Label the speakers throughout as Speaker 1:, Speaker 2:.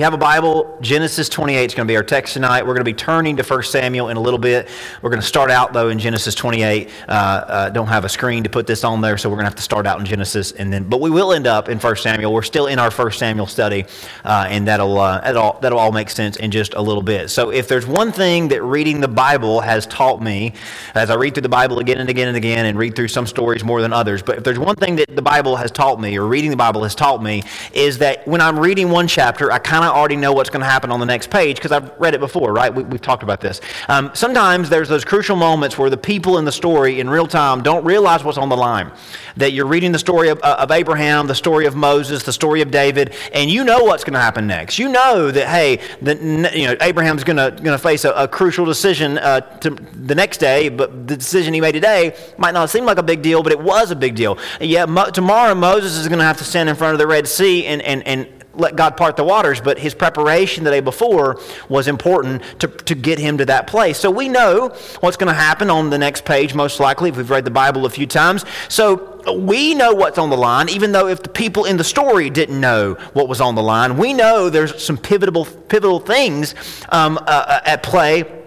Speaker 1: you have a Bible, Genesis 28 is going to be our text tonight. We're going to be turning to 1 Samuel in a little bit. We're going to start out, though, in Genesis 28. Uh, uh, don't have a screen to put this on there, so we're going to have to start out in Genesis. and then, But we will end up in 1 Samuel. We're still in our 1 Samuel study, uh, and that'll, uh, that'll, that'll all make sense in just a little bit. So if there's one thing that reading the Bible has taught me, as I read through the Bible again and again and again and read through some stories more than others, but if there's one thing that the Bible has taught me, or reading the Bible has taught me, is that when I'm reading one chapter, I kind of already know what's going to happen on the next page because I've read it before, right? We, have talked about this. Um, sometimes there's those crucial moments where the people in the story in real time don't realize what's on the line. That you're reading the story of, uh, of Abraham, the story of Moses, the story of David, and you know what's going to happen next. You know that, hey, the, you know, Abraham's going to face a, a, crucial decision uh, to the next day, but the decision he made today might not seem like a big deal, but it was a big deal. Yeah, mo- tomorrow Moses is going to have to stand in front of the Red Sea and, and, and let God part the waters, but his preparation the day before was important to, to get him to that place. So we know what's going to happen on the next page, most likely, if we've read the Bible a few times. So we know what's on the line, even though if the people in the story didn't know what was on the line, we know there's some pivotal, pivotal things um, uh, uh at play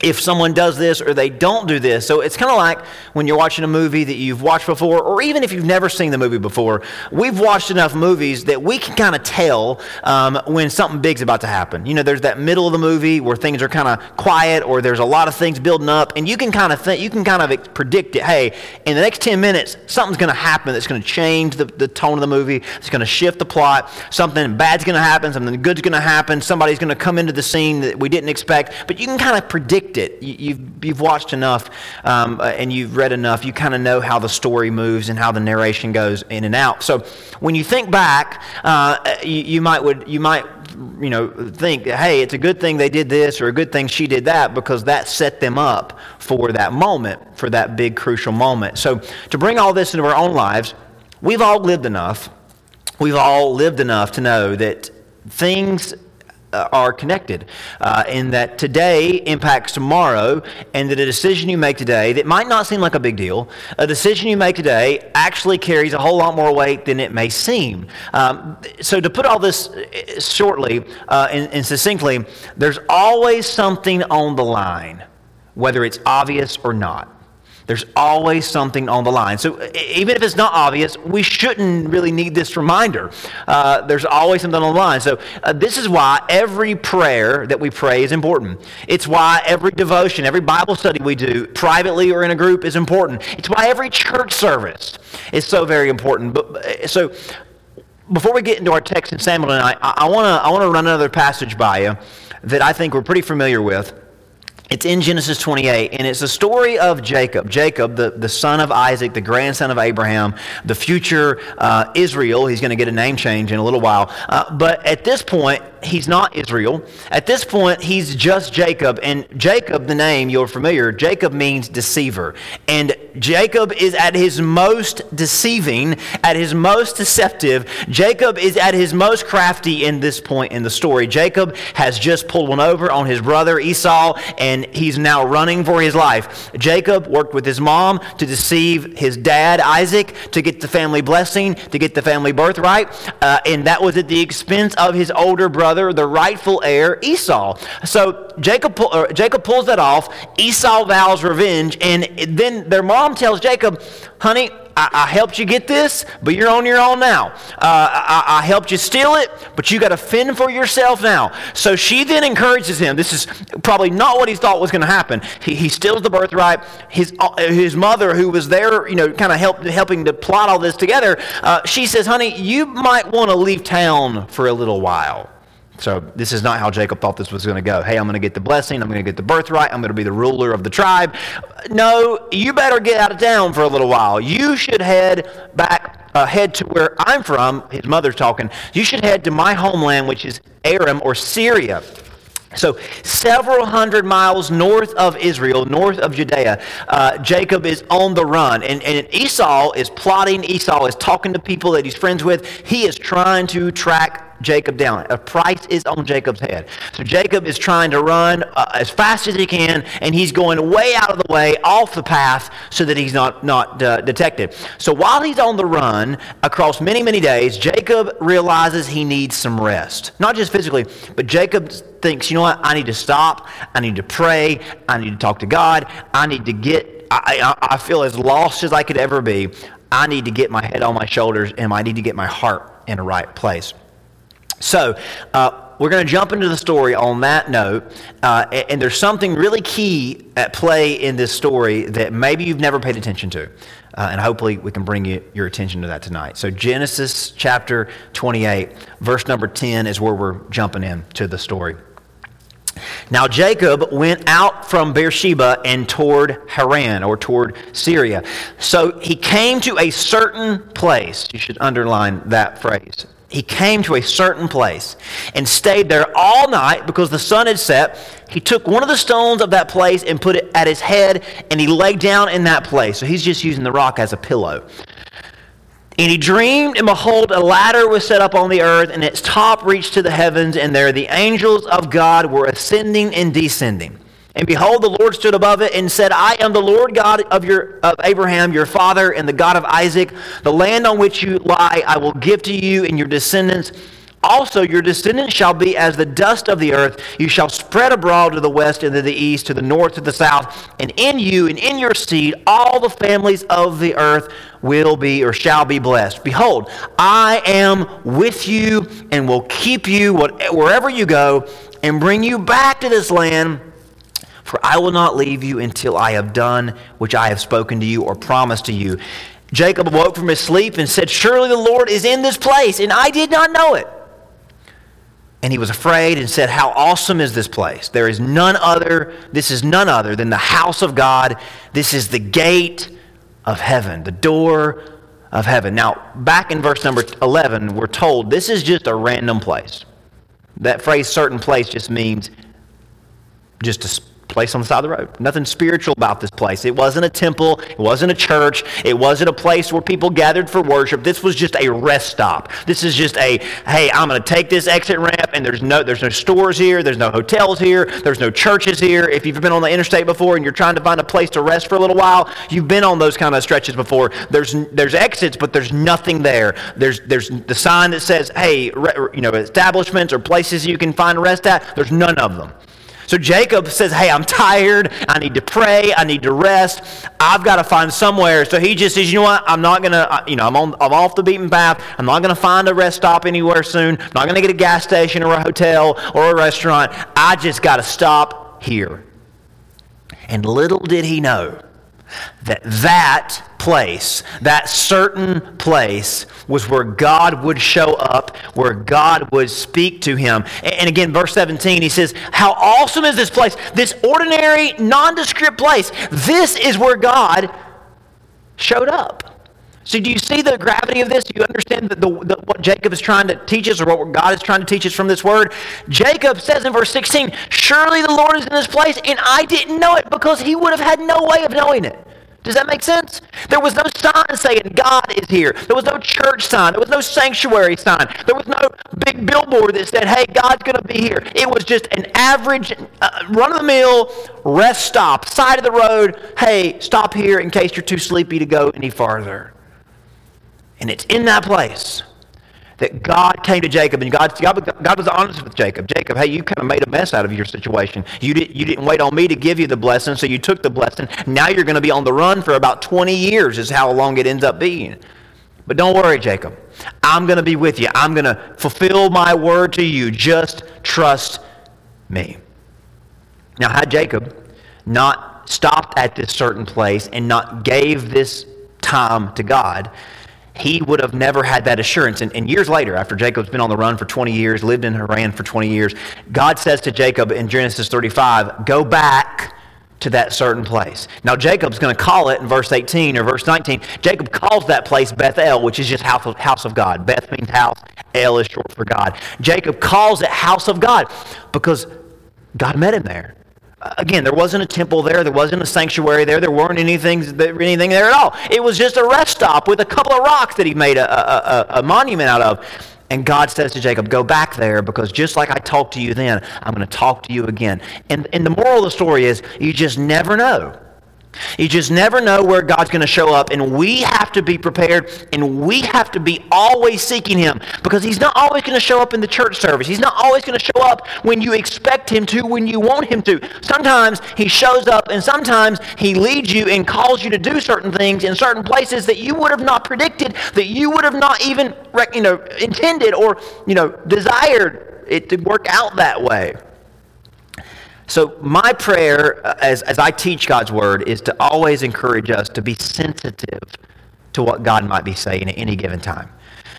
Speaker 1: if someone does this or they don't do this. So it's kind of like when you're watching a movie that you've watched before, or even if you've never seen the movie before. We've watched enough movies that we can kind of tell um, when something big's about to happen. You know, there's that middle of the movie where things are kind of quiet, or there's a lot of things building up, and you can kind of think, you can kind of predict it. Hey, in the next 10 minutes, something's going to happen that's going to change the, the tone of the movie. It's going to shift the plot. Something bad's going to happen. Something good's going to happen. Somebody's going to come into the scene that we didn't expect. But you can kind of predict predict it. You, have you've watched enough um, uh, and you've read enough. You kind of know how the story moves and how the narration goes in and out. So when you think back, uh, you, you, might would you might you know think, hey, it's a good thing they did this or a good thing she did that because that set them up for that moment, for that big crucial moment. So to bring all this into our own lives, we've all lived enough. We've all lived enough to know that things uh, are connected uh, in that today impacts tomorrow and that a decision you make today that might not seem like a big deal a decision you make today actually carries a whole lot more weight than it may seem. Um, so to put all this uh, shortly uh, and, and succinctly there's always something on the line whether it's obvious or not there's always something on the line. So even if it's not obvious, we shouldn't really need this reminder. Uh, there's always something on the line. So uh, this is why every prayer that we pray is important. It's why every devotion, every Bible study we do, privately or in a group, is important. It's why every church service is so very important. But so before we get into our text in Samuel tonight, I want to I want to run another passage by you that I think we're pretty familiar with. It's in Genesis 28, and it's the story of Jacob. Jacob, the, the son of Isaac, the grandson of Abraham, the future uh, Israel. He's going to get a name change in a little while. Uh, but at this point, he's not Israel. At this point, he's just Jacob. And Jacob, the name you're familiar, Jacob means deceiver. And Jacob is at his most deceiving, at his most deceptive. Jacob is at his most crafty in this point in the story. Jacob has just pulled one over on his brother Esau, and he's now running for his life. Jacob worked with his mom to deceive his dad, Isaac, to get the family blessing, to get the family birthright, uh, and that was at the expense of his older brother, the rightful heir, Esau. So Jacob, Jacob pulls that off. Esau vows revenge, and then their mom tells Jacob, honey, I, I, helped you get this, but you're on your own now. Uh, I, I, helped you steal it, but you got to fend for yourself now. So she then encourages him. This is probably not what he thought was going to happen. He, he steals the birthright. His, uh, his mother, who was there, you know, kind of help, helping to plot all this together, uh, she says, honey, you might want to leave town for a little while. So this is not how Jacob thought this was going to go. Hey, I'm going to get the blessing. I'm going to get the birthright. I'm going to be the ruler of the tribe. No, you better get out of town for a little while. You should head back, uh, head to where I'm from. His mother's talking. You should head to my homeland, which is Aram or Syria. So, several hundred miles north of Israel, north of Judea, uh, Jacob is on the run. And, and Esau is plotting. Esau is talking to people that he's friends with. He is trying to track Jacob down. A price is on Jacob's head. So Jacob is trying to run uh, as fast as he can, and he's going way out of the way, off the path, so that he's not, not uh, detected. So while he's on the run across many, many days, Jacob realizes he needs some rest. Not just physically, but Jacob thinks, you know what? I need to stop. I need to pray. I need to talk to God. I need to get, I, I, I feel as lost as I could ever be. I need to get my head on my shoulders and I need to get my heart in the right place. So, uh, we're going to jump into the story on that note. Uh, and there's something really key at play in this story that maybe you've never paid attention to. Uh, and hopefully we can bring you, your attention to that tonight. So, Genesis chapter 28, verse number 10 is where we're jumping into the story. Now Jacob went out from Beersheba and toward Haran or toward Syria. So he came to a certain place. You should underline that phrase. He came to a certain place and stayed there all night because the sun had set. He took one of the stones of that place and put it at his head, and he lay down in that place. So he's just using the rock as a pillow. And he dreamed, and behold, a ladder was set up on the earth, and its top reached to the heavens, and there the angels of God were ascending and descending. And behold, the Lord stood above it and said, I am the Lord God of, your, of Abraham, your father, and the God of Isaac. The land on which you lie I will give to you and your descendants also, your descendants shall be as the dust of the earth. You shall spread abroad to the west and to the east, to the north, to the south. And in you and in your seed, all the families of the earth will be or shall be blessed. Behold, I am with you and will keep you wherever you go and bring you back to this land. For I will not leave you until I have done which I have spoken to you or promised to you. Jacob awoke from his sleep and said, Surely the Lord is in this place, and I did not know it. And he was afraid and said, How awesome is this place? There is none other, this is none other than the house of God. This is the gate of heaven, the door of heaven. Now, back in verse number 11, we're told this is just a random place. That phrase, certain place, just means just a place on the side of the road. Nothing spiritual about this place. It wasn't a temple. It wasn't a church. It wasn't a place where people gathered for worship. This was just a rest stop. This is just a, hey, I'm going to take this exit ramp, and there's no, there's no stores here. There's no hotels here. There's no churches here. If you've been on the interstate before and you're trying to find a place to rest for a little while, you've been on those kind of stretches before. There's, there's exits, but there's nothing there. There's, there's the sign that says, hey, re, you know, establishments or places you can find rest at. There's none of them. So Jacob says, Hey, I'm tired. I need to pray. I need to rest. I've got to find somewhere. So he just says, You know what? I'm not going to, you know, I'm, on, I'm off the beaten path. I'm not going to find a rest stop anywhere soon. I'm not going to get a gas station or a hotel or a restaurant. I just got to stop here. And little did he know that that place, that certain place, was where God would show up, where God would speak to him. And again, verse 17, he says, How awesome is this place? This ordinary, nondescript place. This is where God showed up. So, do you see the gravity of this? Do you understand the, the, what Jacob is trying to teach us or what God is trying to teach us from this word? Jacob says in verse 16, Surely the Lord is in this place, and I didn't know it because he would have had no way of knowing it. Does that make sense? There was no sign saying God is here. There was no church sign. There was no sanctuary sign. There was no big billboard that said, hey, God's going to be here. It was just an average, uh, run of the mill rest stop, side of the road. Hey, stop here in case you're too sleepy to go any farther. And it's in that place that God came to Jacob and God, God, was honest with Jacob. Jacob, hey, you kind of made a mess out of your situation. You, did, you didn't wait on me to give you the blessing, so you took the blessing. Now you're going to be on the run for about 20 years, is how long it ends up being. But don't worry, Jacob. I'm going to be with you. I'm going to fulfill my word to you. Just trust me. Now, had Jacob not stopped at this certain place and not gave this time to God, he would have never had that assurance. And, and, years later, after Jacob's been on the run for 20 years, lived in Haran for 20 years, God says to Jacob in Genesis 35, Go back to that certain place. Now, Jacob's going to call it in verse 18 or verse 19. Jacob calls that place Bethel, which is just house of, house of God. Beth means house, El is short for God. Jacob calls it house of God because God met him there. Again, there wasn't a temple there. There wasn't a sanctuary there. There weren't anything, anything there at all. It was just a rest stop with a couple of rocks that he made a, a, a, a monument out of. And God says to Jacob, Go back there because just like I talked to you then, I'm going to talk to you again. And, and the moral of the story is you just never know. You just never know where God's going to show up, and we have to be prepared, and we have to be always seeking Him because He's not always going to show up in the church service. He's not always going to show up when you expect Him to, when you want Him to. Sometimes He shows up, and sometimes He leads you and calls you to do certain things in certain places that you would have not predicted, that you would have not even you know, intended or you know, desired it to work out that way. So, my prayer uh, as, as I teach God's word is to always encourage us to be sensitive to what God might be saying at any given time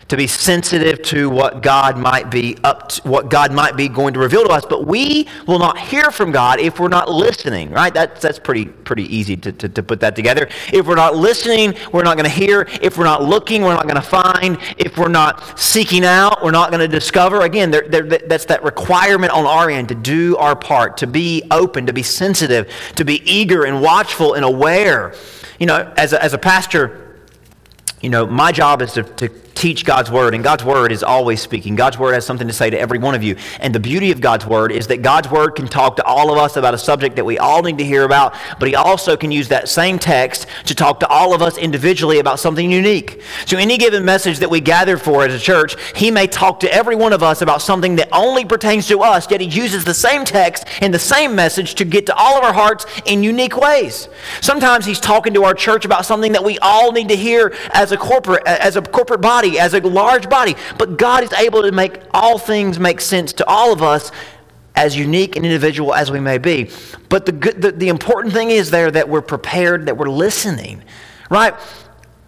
Speaker 1: to be sensitive to what God might be up to, what God might be going to reveal to us. But we will not hear from God if we're not listening, right? That's, that's pretty, pretty easy to, to, to put that together. If we're not listening, we're not going to hear. If we're not looking, we're not going to find. If we're not seeking out, we're not going to discover. Again, that's that requirement on our end to do our part, to be open, to be sensitive, to be eager and watchful and aware. You know, as a, as a pastor, you know, my job is to, to teach God's word, and God's word is always speaking. God's word has something to say to every one of you. And the beauty of God's word is that God's word can talk to all of us about a subject that we all need to hear about, but He also can use that same text to talk to all of us individually about something unique. So, any given message that we gather for as a church, He may talk to every one of us about something that only pertains to us, yet He uses the same text and the same message to get to all of our hearts in unique ways. Sometimes He's talking to our church about something that we all need to hear as a corporate, as a corporate body body, as a large body. But God is able to make all things make sense to all of us as unique and individual as we may be. But the, the, the important thing is there that we're prepared, that we're listening, right?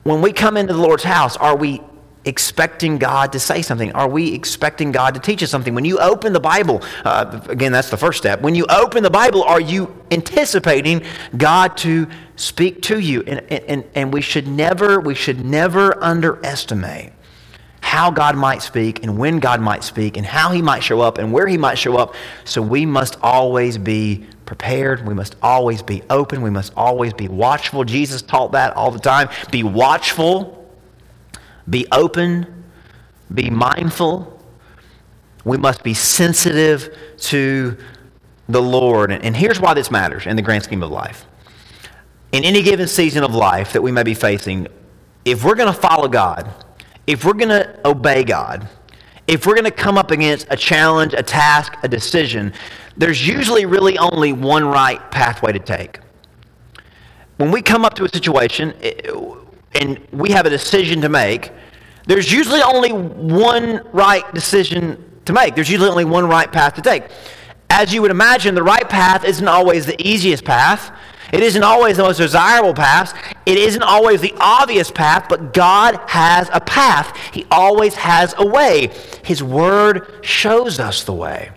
Speaker 1: When we come into the Lord's house, are we expecting God to say something? Are we expecting God to teach us something? When you open the Bible, uh, again, that's the first step. When you open the Bible, are you anticipating God to speak to you? And, and, and we should never, we should never underestimate how God might speak and when God might speak and how he might show up and where he might show up. So we must always be prepared. We must always be open. We must always be watchful. Jesus taught that all the time. Be watchful be open, be mindful. We must be sensitive to the Lord. And here's why this matters in the grand scheme of life. In any given season of life that we may be facing, if we're going to follow God, if we're going to obey God, if we're going to come up against a challenge, a task, a decision, there's usually really only one right pathway to take. When we come up to a situation and we have a decision to make, there's usually only one right decision to make. There's usually only one right path to take. As you would imagine, the right path isn't always the easiest path. It isn't always the most desirable path. It isn't always the obvious path, but God has a path. He always has a way. His word shows us the way.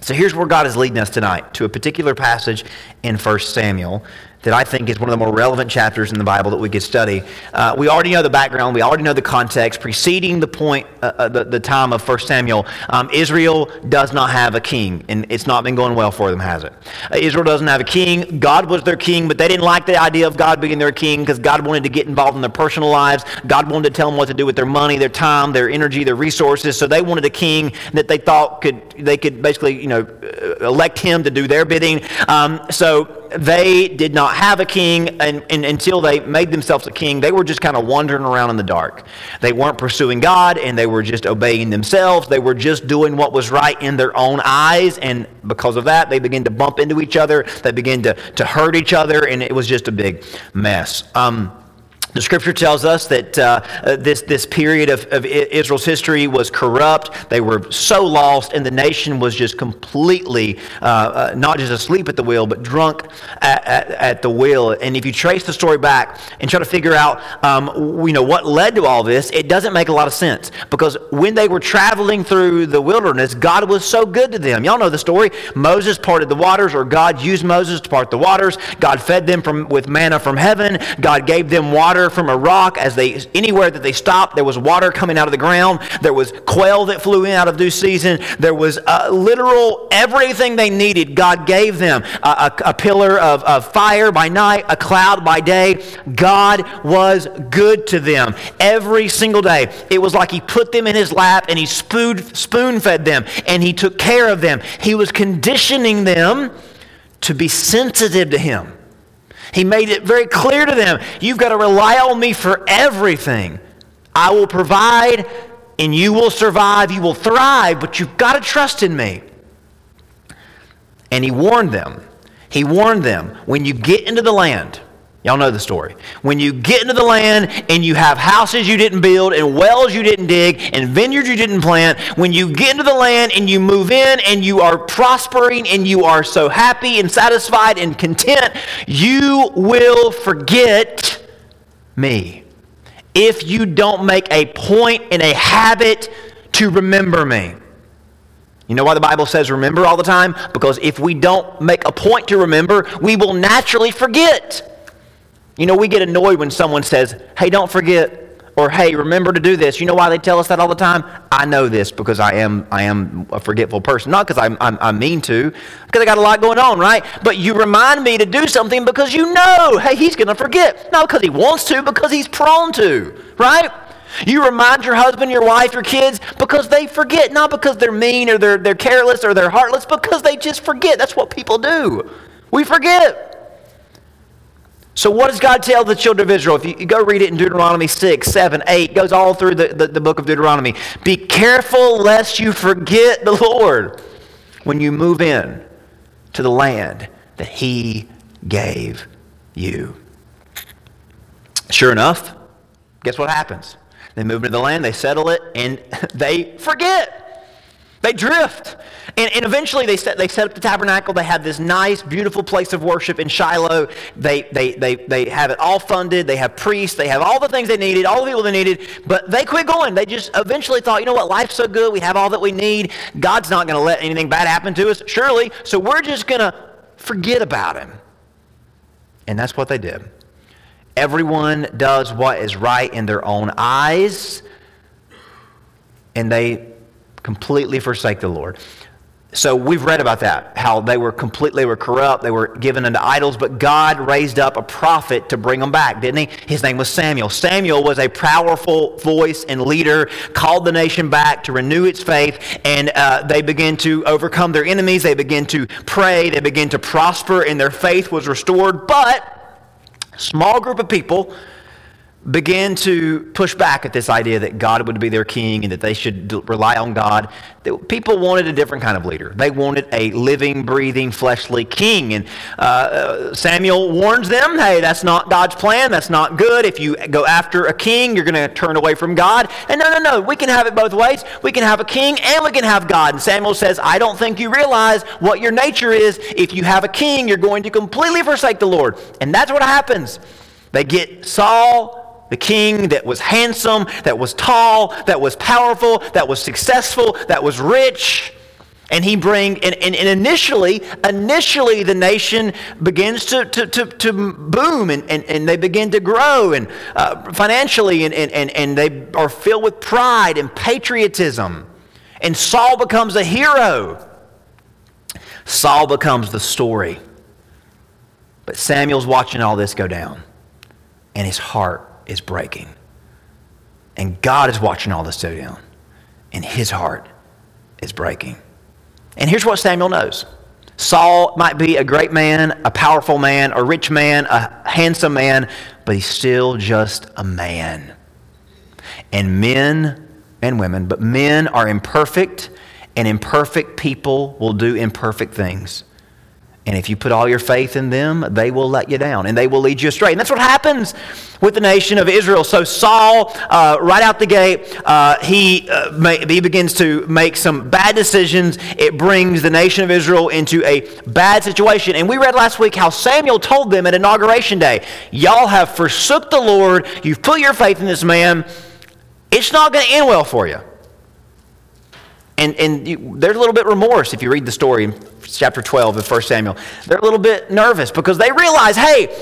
Speaker 1: So here's where God is leading us tonight to a particular passage in 1 Samuel that I think is one of the more relevant chapters in the Bible that we could study. Uh, we already know the background, we already know the context. Preceding the point, uh, uh, the, the time of 1 Samuel, um, Israel does not have a king, and it's not been going well for them, has it? Uh, Israel doesn't have a king. God was their king, but they didn't like the idea of God being their king because God wanted to get involved in their personal lives. God wanted to tell them what to do with their money, their time, their energy, their resources. So they wanted a king that they thought could they could basically you know uh, elect him to do their bidding. Um, so they did not have a king and, and, until they made themselves a king. They were just kind of wandering around in the dark. They weren't pursuing God and they were just obeying themselves. They were just doing what was right in their own eyes. And because of that, they began to bump into each other. They began to, to hurt each other. And it was just a big mess. Um, the scripture tells us that uh, uh, this, this period of, of Israel's history was corrupt. They were so lost, and the nation was just completely uh, uh, not just asleep at the wheel, but drunk at, at, at, the wheel. And if you trace the story back and try to figure out um, you know, what led to all this, it doesn't make a lot of sense. Because when they were traveling through the wilderness, God was so good to them. Y'all know the story. Moses parted the waters, or God used Moses to part the waters. God fed them from, with manna from heaven. God gave them water water from a rock as they anywhere that they stopped. There was water coming out of the ground. There was quail that flew in out of due season. There was uh, literal everything they needed. God gave them a, a, a pillar of, of fire by night, a cloud by day. God was good to them every single day. It was like He put them in His lap and He spoon fed them and He took care of them. He was conditioning them to be sensitive to Him. He made it very clear to them you've got to rely on me for everything. I will provide and you will survive, you will thrive, but you've got to trust in me. And he warned them. He warned them when you get into the land, Y'all know the story. When you get into the land and you have houses you didn't build and wells you didn't dig and vineyards you didn't plant, when you get into the land and you move in and you are prospering and you are so happy and satisfied and content, you will forget me if you don't make a point and a habit to remember me. You know why the Bible says remember all the time? Because if we don't make a point to remember, we will naturally forget. You know, we get annoyed when someone says, hey, don't forget, or hey, remember to do this. You know why they tell us that all the time? I know this because I am, I am a forgetful person. Not because I'm, I'm, I mean to, because I got a lot going on, right? But you remind me to do something because you know, hey, he's going to forget. Not because he wants to, because he's prone to, right? You remind your husband, your wife, your kids because they forget, not because they're mean or they're, they're careless or they're heartless, because they just forget. That's what people do. We forget. So, what does God tell the children of Israel? If you, you, go read it in Deuteronomy 6, 7, 8, goes all through the, the, the book of Deuteronomy. Be careful lest you forget the Lord when you move in to the land that He gave you. Sure enough, guess what happens? They move into the land, they settle it, and they forget. They drift. And, and eventually they set, they set up the tabernacle. They have this nice, beautiful place of worship in Shiloh. They, they, they, they have it all funded. They have priests. They have all the things they needed, all the people they needed. But they quit going. They just eventually thought, you know what, life's so good. We have all that we need. God's not going to let anything bad happen to us, surely. So we're just going to forget about him. And that's what they did. Everyone does what is right in their own eyes, and they completely forsake the Lord. So we've read about that, how they were completely they were corrupt, they were given unto idols, but God raised up a prophet to bring them back, didn't he? His name was Samuel. Samuel was a powerful voice and leader, called the nation back to renew its faith, and uh, they began to overcome their enemies. They began to pray. They began to prosper, and their faith was restored. But small group of people began to push back at this idea that God would be their king and that they should rely on God. People wanted a different kind of leader. They wanted a living, breathing, fleshly king. And uh, Samuel warns them hey, that's not God's plan. That's not good. If you go after a king, you're going to turn away from God. And no, no, no. We can have it both ways. We can have a king and we can have God. And Samuel says, I don't think you realize what your nature is. If you have a king, you're going to completely forsake the Lord. And that's what happens. They get Saul the king that was handsome, that was tall, that was powerful, that was successful, that was rich. And he bring and, and, and, initially, initially the nation begins to, to, to, to boom and, and, and they begin to grow and uh, financially and, and, and, and they are filled with pride and patriotism. And Saul becomes a hero. Saul becomes the story. But Samuel's watching all this go down, and his heart is breaking. And God is watching all this go down, and his heart is breaking. And here's what Samuel knows Saul might be a great man, a powerful man, a rich man, a handsome man, but he's still just a man. And men and women, but men are imperfect, and imperfect people will do imperfect things. And if you put all your faith in them, they will let you down and they will lead you astray. And that's what happens with the nation of Israel. So Saul, uh, right out the gate, uh, he, uh, may, he begins to make some bad decisions. It brings the nation of Israel into a bad situation. And we read last week how Samuel told them at inauguration day, Y'all have forsook the Lord. You've put your faith in this man. It's not going to end well for you. And, and you, there's a little bit remorse if you read the story in chapter 12 of 1 Samuel. They're a little bit nervous because they realize, hey,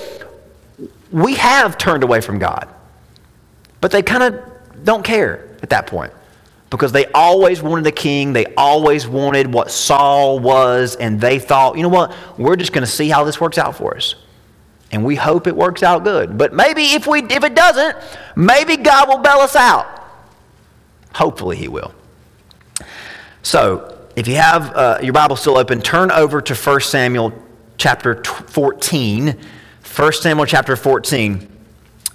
Speaker 1: we have turned away from God. But they kind of don't care at that point because they always wanted a king. They always wanted what Saul was, and they thought, you know what, we're just going to see how this works out for us. And we hope it works out good. But maybe if, we, if it doesn't, maybe God will bail us out. Hopefully, He will. So, if you have uh, your Bible still open, turn over to 1 Samuel chapter 14. 1 Samuel chapter 14.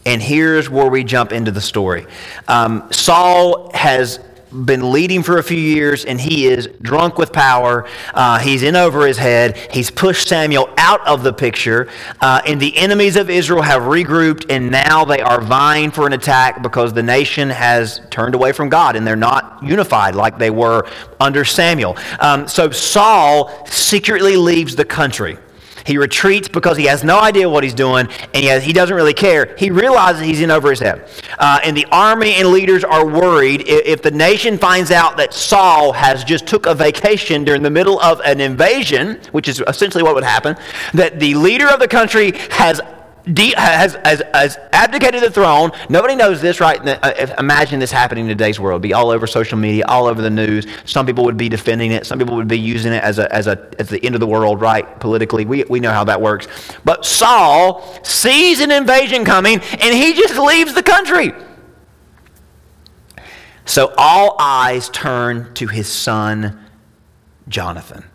Speaker 1: And here's where we jump into the story. Um, Saul has been leading for a few years and he is drunk with power. Uh, he's in over his head. He's pushed Samuel out of the picture. Uh, and the enemies of Israel have regrouped and now they are vying for an attack because the nation has turned away from God and they're not unified like they were under Samuel. Um, so Saul secretly leaves the country. He retreats because he has no idea what he's doing and he, has, he doesn't really care. He realizes he's in over his head. Uh, and the army and leaders are worried if, if the nation finds out that Saul has just took a vacation during the middle of an invasion, which is essentially what would happen, that the leader of the country has de- has, has, has, abdicated the throne. Nobody knows this, right? Uh, imagine this happening in today's world. It'd be all over social media, all over the news. Some people would be defending it. Some people would be using it as, a, as, a, as the end of the world, right? Politically. We, we know how that works. But Saul sees an invasion coming and he just leaves the country. So all eyes turn to his son, Jonathan.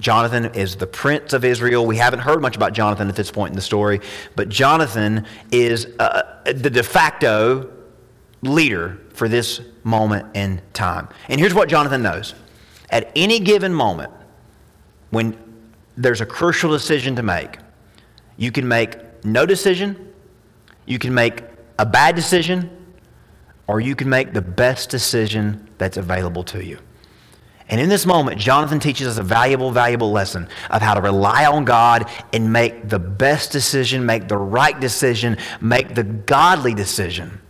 Speaker 1: Jonathan is the prince of Israel. We haven't heard much about Jonathan at this point in the story, but Jonathan is uh, the de facto leader for this moment in time. And here's what Jonathan knows at any given moment, when there's a crucial decision to make, you can make no decision, you can make a bad decision, or you can make the best decision that's available to you. And in this moment, Jonathan teaches us a valuable, valuable lesson of how to rely on God and make the best decision, make the right decision, make the godly decision.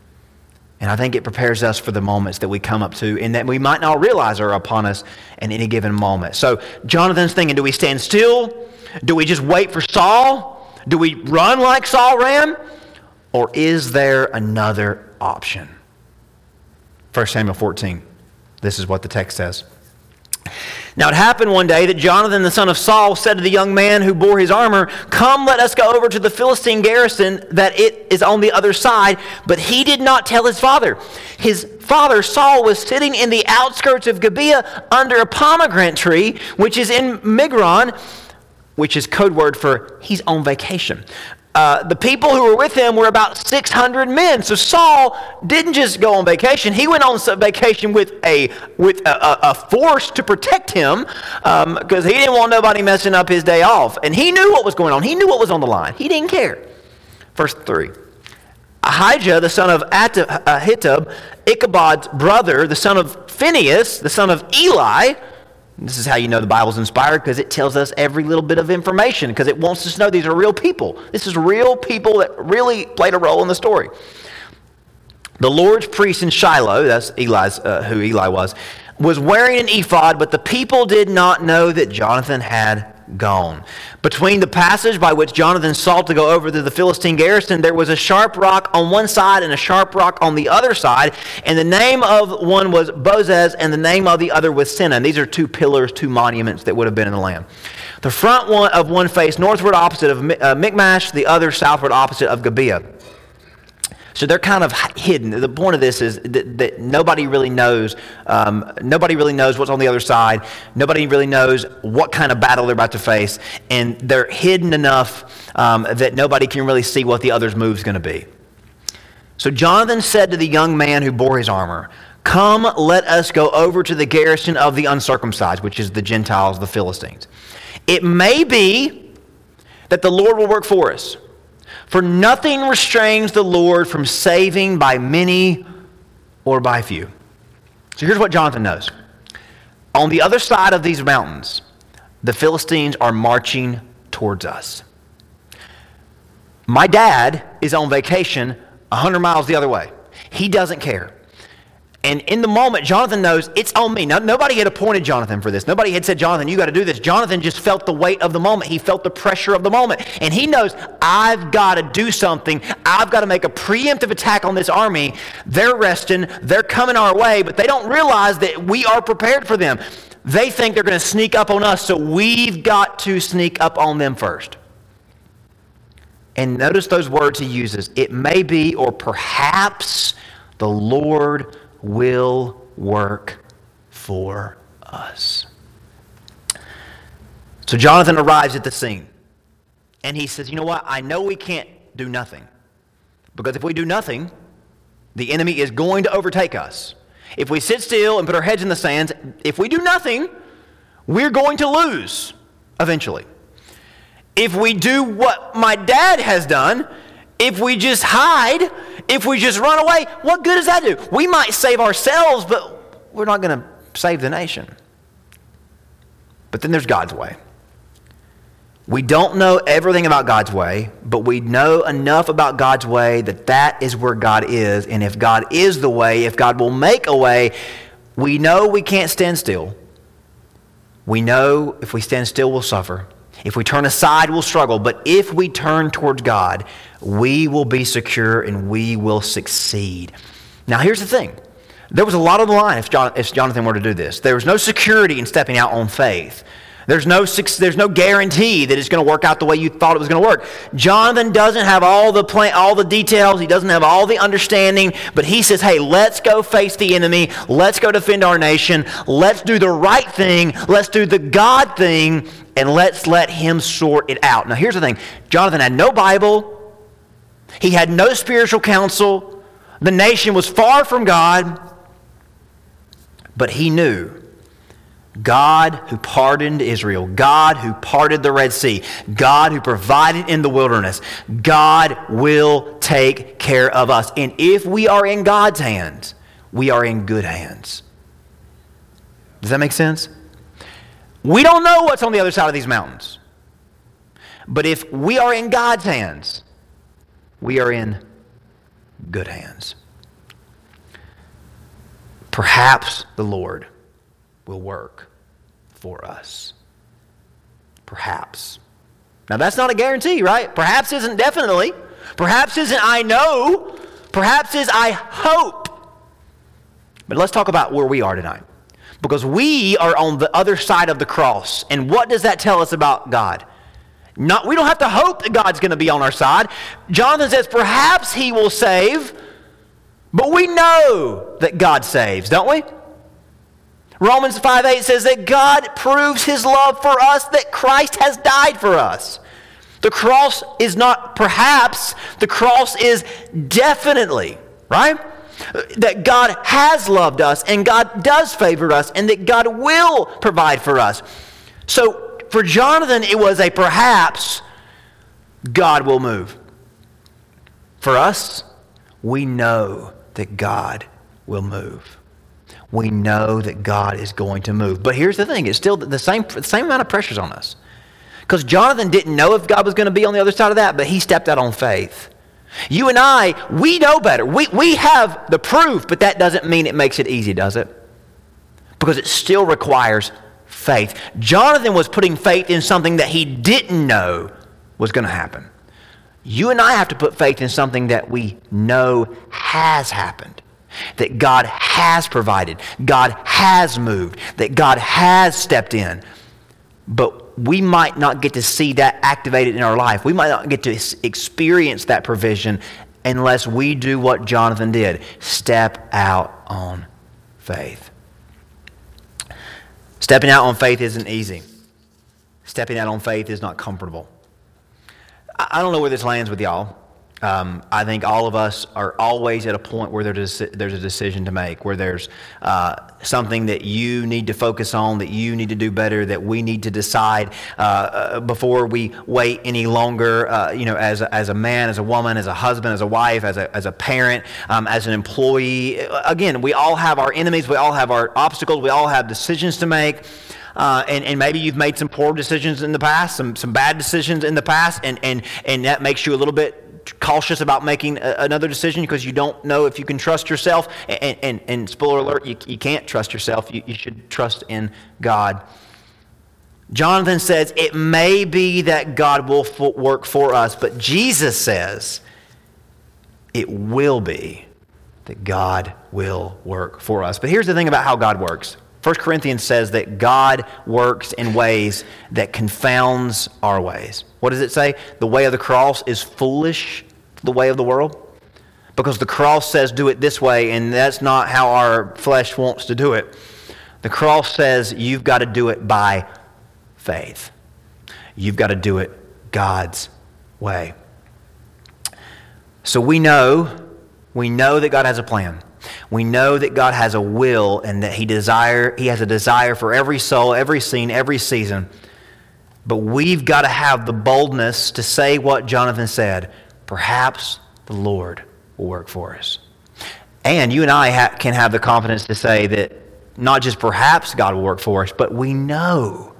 Speaker 1: And I think it prepares us for the moments that we come up to and that we might not realize are upon us in any given moment. So Jonathan's thinking do we stand still? Do we just wait for Saul? Do we run like Saul ran? Or is there another option? 1 Samuel 14. This is what the text says. Now it happened one day that Jonathan the son of Saul said to the young man who bore his armor, Come, let us go over to the Philistine garrison that it is on the other side. But he did not tell his father. His father, Saul, was sitting in the outskirts of Gibeah under a pomegranate tree, which is in Migron, which is code word for he's on vacation. Uh, the people who were with him were about 600 men. So Saul didn't just go on vacation; he went on vacation with a with a, a force to protect him because um, he didn't want nobody messing up his day off. And he knew what was going on. He knew what was on the line. He didn't care. Verse three. Ahijah, the son of Ahitub, Ichabod's brother, the son of Phinehas, the son of Eli, this is how you know the Bible's inspired because it tells us every little bit of information because it wants us to know these are real people. This is real people that really played a role in the story. The Lord's priest in Shiloh, that's Eli's, uh, who Eli was, was wearing an ephod, but the people did not know that Jonathan had gone. Between the passage by which Jonathan sought to go over to the Philistine garrison, there was a sharp rock on one side and a sharp rock on the other side, and the name of one was Bozez, and the name of the other was Seneh. And these are two pillars, two monuments that would have been in the land. The front one of one faced northward opposite of uh, Michmash, the other southward opposite of Gibeah. So they're kind of hidden. The point of this is that, that nobody really knows. Um, nobody really knows what's on the other side. Nobody really knows what kind of battle they're about to face, and they're hidden enough um, that nobody can really see what the other's move is going to be. So Jonathan said to the young man who bore his armor, "Come, let us go over to the garrison of the uncircumcised, which is the Gentiles, the Philistines. It may be that the Lord will work for us." For nothing restrains the Lord from saving by many or by few. So here's what Jonathan knows. On the other side of these mountains, the Philistines are marching towards us. My dad is on vacation 100 miles the other way. He doesn't care. And in the moment, Jonathan knows it's on me. Now, nobody had appointed Jonathan for this. Nobody had said, Jonathan, you got to do this. Jonathan just felt the weight of the moment. He felt the pressure of the moment. And he knows, I've got to do something. I've got to make a preemptive attack on this army. They're resting, they're coming our way, but they don't realize that we are prepared for them. They think they're going to sneak up on us, so we've got to sneak up on them first. And notice those words he uses. It may be, or perhaps the Lord will work for us. So Jonathan arrives at the scene and he says, You know what? I know we can't do nothing. Because if we do nothing, the enemy is going to overtake us. If we sit still and put our heads in the sands, if we do nothing, we're going to lose eventually. If we do what my dad has done, if we just hide, if we just run away, what good does that do? We might save ourselves, but we're not going to save the nation. But then there's God's way. We don't know everything about God's way, but we know enough about God's way that that is where God is. And if God is the way, if God will make a way, we know we can't stand still. We know if we stand still, we'll suffer. If we turn aside, we'll struggle. But if we turn towards God, we will be secure and we will succeed. Now, here's the thing there was a lot on the line if, John, if Jonathan were to do this. There was no security in stepping out on faith. There's no, there's no guarantee that it's going to work out the way you thought it was going to work. Jonathan doesn't have all the, plan, all the details. He doesn't have all the understanding. But he says, hey, let's go face the enemy. Let's go defend our nation. Let's do the right thing. Let's do the God thing. And let's let him sort it out. Now, here's the thing Jonathan had no Bible, he had no spiritual counsel. The nation was far from God. But he knew God who pardoned Israel, God who parted the Red Sea, God who provided in the wilderness, God will take care of us. And if we are in God's hands, we are in good hands. Does that make sense? We don't know what's on the other side of these mountains. But if we are in God's hands, we are in good hands. Perhaps the Lord will work for us. Perhaps. Now, that's not a guarantee, right? Perhaps isn't definitely. Perhaps isn't I know. Perhaps is I hope. But let's talk about where we are tonight. Because we are on the other side of the cross. And what does that tell us about God? Not, we don't have to hope that God's going to be on our side. Jonathan says, perhaps he will save, but we know that God saves, don't we? Romans 5 8 says that God proves his love for us, that Christ has died for us. The cross is not perhaps, the cross is definitely, right? That God has loved us and God does favor us and that God will provide for us. So for Jonathan, it was a perhaps God will move. For us, we know that God will move we know that God is going to move. But here's the thing it's still the same, the same amount of pressures on us. Because Jonathan didn't know if God was going to be on the other side of that, but he stepped out on faith. You and I, we know better. We, we have the proof, but that doesn't mean it makes it easy, does it? Because it still requires faith. Jonathan was putting faith in something that he didn't know was going to happen. You and I have to put faith in something that we know has happened that God has provided, God has moved, that God has stepped in. But we might not get to see that activated in our life. We might not get to experience that provision unless we do what Jonathan did step out on faith. Stepping out on faith isn't easy. Stepping out on faith is not comfortable. I don't know where this lands with y'all. Um, I think all of us are always at a point where there's, there's a decision to make, where there's uh, something that you need to focus on, that you need to do better, that we need to decide uh, uh, before we wait any longer. Uh, you know, as a, as a man, as a woman, as a husband, as a wife, as a, as a parent, um, as an employee. Again, we all have our enemies, we all have our obstacles, we all have decisions to make. Uh, and, and maybe you've made some poor decisions in the past, some, some bad decisions in the past, and, and, and that makes you a little bit cautious about making a, another decision because you don't know if you can trust yourself. And, and, and spoiler alert, you, you can't trust yourself. You, you should trust in God. Jonathan says, It may be that God will work for us, but Jesus says, It will be that God will work for us. But here's the thing about how God works 1 Corinthians says that God works in ways that confounds our ways. What does it say? The way of the cross is foolish, the way of the world. Because the cross says do it this way, and that's not how our flesh wants to do it. The cross says you've got to do it by faith. You've got to do it God's way. So we know, we know that God has a plan. We know that God has a will and that he desire he has a desire for every soul, every scene, every season. But we've got to have the boldness to say what Jonathan said, perhaps the Lord will work for us. And you and I ha- can have the confidence to say that not just perhaps God will work for us, but we know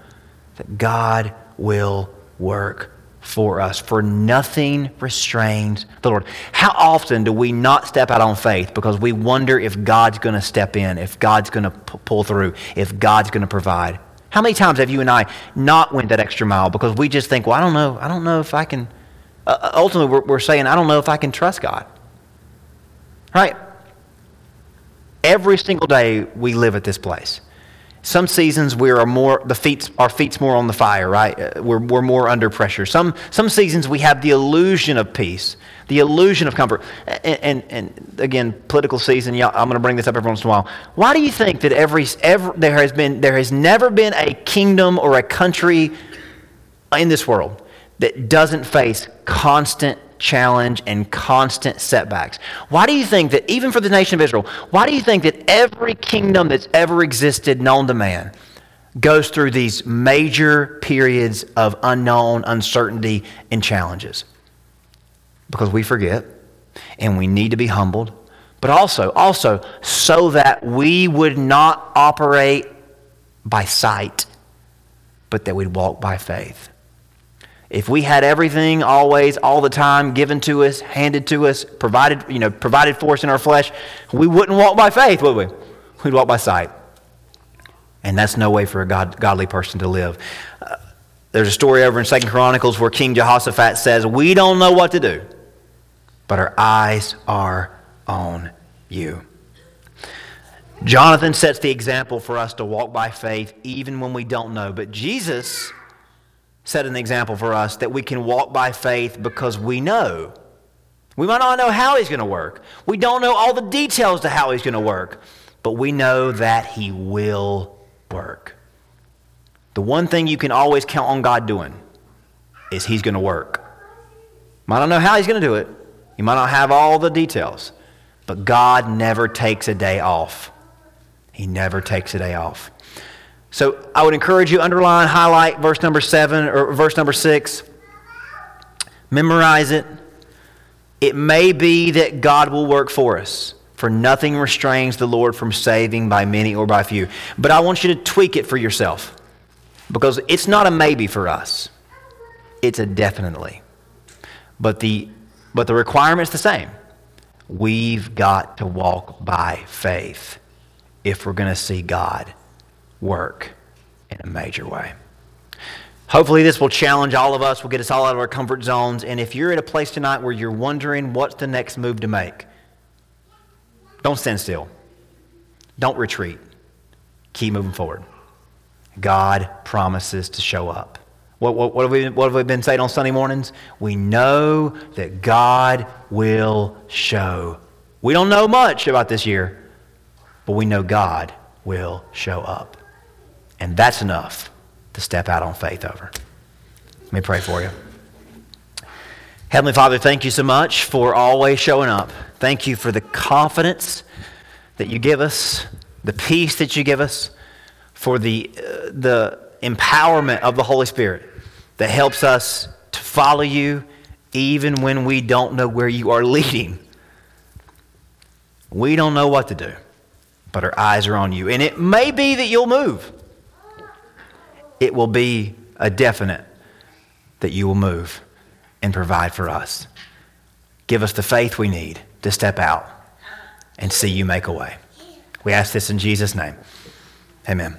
Speaker 1: that God will work for us, for nothing restrains the Lord. How often do we not step out on faith because we wonder if God's going to step in, if God's going to p- pull through, if God's going to provide? How many times have you and I not went that extra mile because we just think, well, I don't know, I don't know if I can. Uh, uh ultimately, we're, we're saying, I don't know if I can trust God. Right? Every single day we live at this place. Some seasons we are more, the feet, our feet's more on the fire, right? Uh, we're, we're more under pressure. Some, some seasons we have the illusion of peace, the illusion of comfort. And, and, and again, political season, I'm going to bring this up every once in a while. Why do you think that every, every, there, has been, there has never been a kingdom or a country in this world that doesn't face constant challenge and constant setbacks. Why do you think that, even for the nation of Israel, why do you think that every kingdom that's ever existed known to man goes through these major periods of unknown, uncertainty, and challenges? Because we forget and we need to be humbled, but also, also, so that we would not operate by sight, but that we'd walk by faith. If we had everything always, all the time, given to us, handed to us, provided, you know, provided for us in our flesh, we wouldn't walk by faith, would we? We'd walk by sight. And that's no way for a God, godly person to live. Uh, there's a story over in Second Chronicles where King Jehoshaphat says, We don't know what to do, but our eyes are on you. Jonathan sets the example for us to walk by faith even when we don't know. But Jesus set an example for us that we can walk by faith because we know. We might not know how he's going to work. We don't know all the details to how he's going to work, but we know that he will work. The one thing you can always count on God doing is he's going to work. Might not know how he's going to do it. You might not have all the details, but God never takes a day off. He never takes a day off. So I would encourage you underline, highlight verse number seven or verse number six. Memorize it. It may be that God will work for us, for nothing restrains the Lord from saving by many or by few. But I want you to tweak it for yourself because it's not a maybe for us, it's a definitely. But the, but the requirement's the same. We've got to walk by faith if we're going to see God work in a major way. Hopefully, this will challenge all of us, will get us all out of our comfort zones. And if you're at a place tonight where you're wondering what's the next move to make, don't stand still. Don't retreat. Keep moving forward. God promises to show up. What, what, what, have we, what have we been saying on Sunday mornings? We know that God will show. We don't know much about this year, but we know God will show up. And that's enough to step out on faith over. Let me pray for you. Heavenly Father, thank you so much for always showing up. Thank you for the confidence that you give us, the peace that you give us, for the, uh, the empowerment of the Holy Spirit that helps us to follow you even when we don't know where you are leading. We don't know what to do, but our eyes are on you. And it may be that you'll move it will be a definite that you will move and provide for us. Give us the faith we need to step out and see you make a way. We ask this in Jesus' name. Amen.